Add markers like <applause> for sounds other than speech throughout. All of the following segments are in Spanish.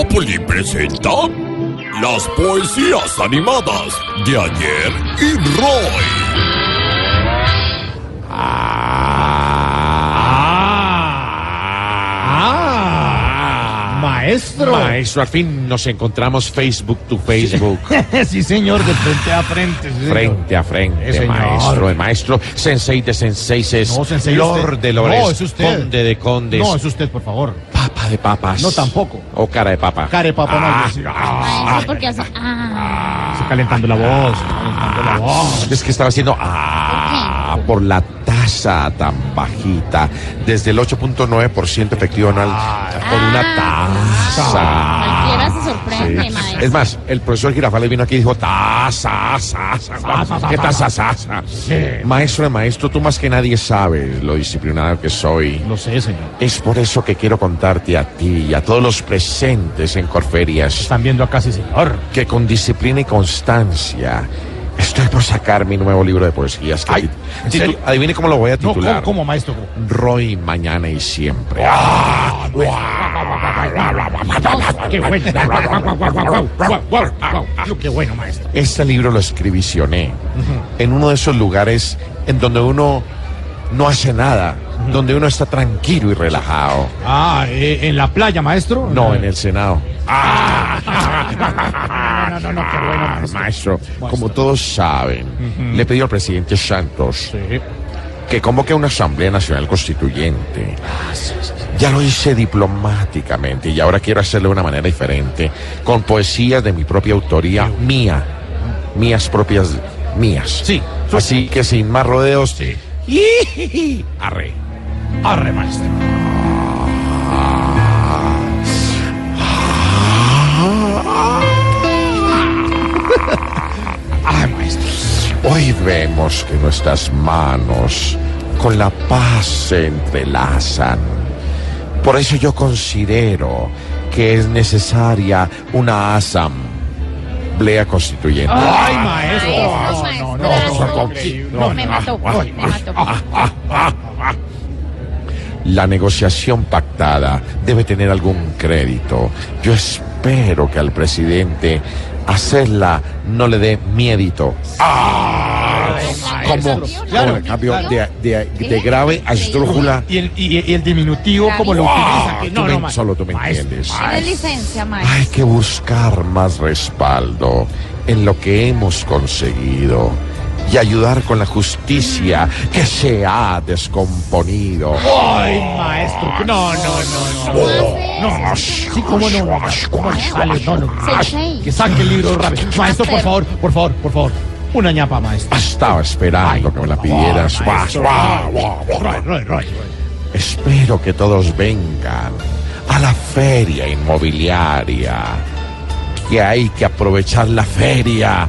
Populi presenta las poesías animadas de ayer y Roy. Ah, maestro. Maestro, al fin nos encontramos Facebook to Facebook. <laughs> sí, señor, de frente a frente. sí, señor. Frente a frente, Sí, señor. maestro, el maestro, sensei de senseises, No, sensei, lord usted. de lores, No, es usted. conde de condes, No, es usted, por favor. Papa de papas. No, tampoco. O cara de papa. Care papá, Ah, no. sí. Maestro, porque hace. Ah. Está calentando la voz, está calentando la voz. Es que estaba haciendo ah, por la tasa tan bajita, desde el 8.9% efectivo anual, por una tasa. Cualquiera se sorprende, Sí. maestro. Es más, el profesor Girafales vino aquí y dijo, tasa, tasa, tasa, ¿qué tasa, tasa? Maestro de maestro, tú más que nadie sabes lo disciplinado que soy. Lo sé, señor. Es por eso que quiero contarte a ti y a todos los presentes en Corferias Están viendo acá, sí, señor. que con disciplina y constancia estoy por sacar mi nuevo libro de poesías. Ay. Adivine cómo lo voy a No, titular. ¿cómo, cómo, maestro? Roy mañana y siempre. Ah, Qué bueno. Qué bueno, maestro. Este libro lo escribicioné en uno de esos lugares en donde uno no hace nada, donde uno está tranquilo y relajado. Ah, eh, ¿en la playa, maestro? No, en el Senado. <laughs> No, no, no, qué bueno, maestro. Maestro, como todos saben, le pedí al presidente Santos Sí. que convoque una Asamblea Nacional Constituyente. Ya lo hice diplomáticamente y ahora quiero hacerlo de una manera diferente, con poesías de mi propia autoría, mía, mías propias, mías. Sí. Así que sin más rodeos, Sí. arre. Arre, maestro. Ay, Hoy vemos que nuestras manos con la paz se entrelazan. Por eso yo considero que es necesaria una asamblea constituyente. Ay, maestro. Maestro, No, no, maestro. no, no, no. Me mató, me mató. La negociación pactada debe tener algún crédito. Yo espero que al presidente hacerla no le dé miedito. Como, Claro, como el cambio claro. de, de- de grave a esdrújula. Y el, y, y el diminutivo, como lo utiliza. que- Tú No, me- no, ma- solo tú me maestro, entiendes. Tiene licencia, maestro. Hay que buscar más respaldo en lo que hemos conseguido y ayudar con la justicia que se ha descomponido. Ay, maestro. No, no, no, no. No, no. Sí, cómo no. no, no. No. Que saque el libro rápido. Maestro, por favor, por favor, por favor. Una ñapa, maestro. Estaba esperando que me la pidieras. Roy, Roy, Roy. Espero que todos vengan a la feria inmobiliaria. Que hay que aprovechar la feria.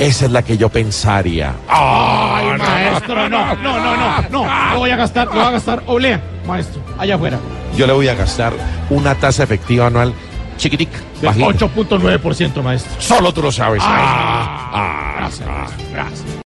Esa es la que yo pensaría. Ay, maestro, no, no, no, no, no. Lo voy a gastar, lo voy a gastar. Oblea, maestro, allá afuera. Yo le voy a gastar una tasa efectiva anual chiquitic, De bajita. 8.9%, maestro. Solo tú lo sabes. Ah, gracias, maestro, gracias.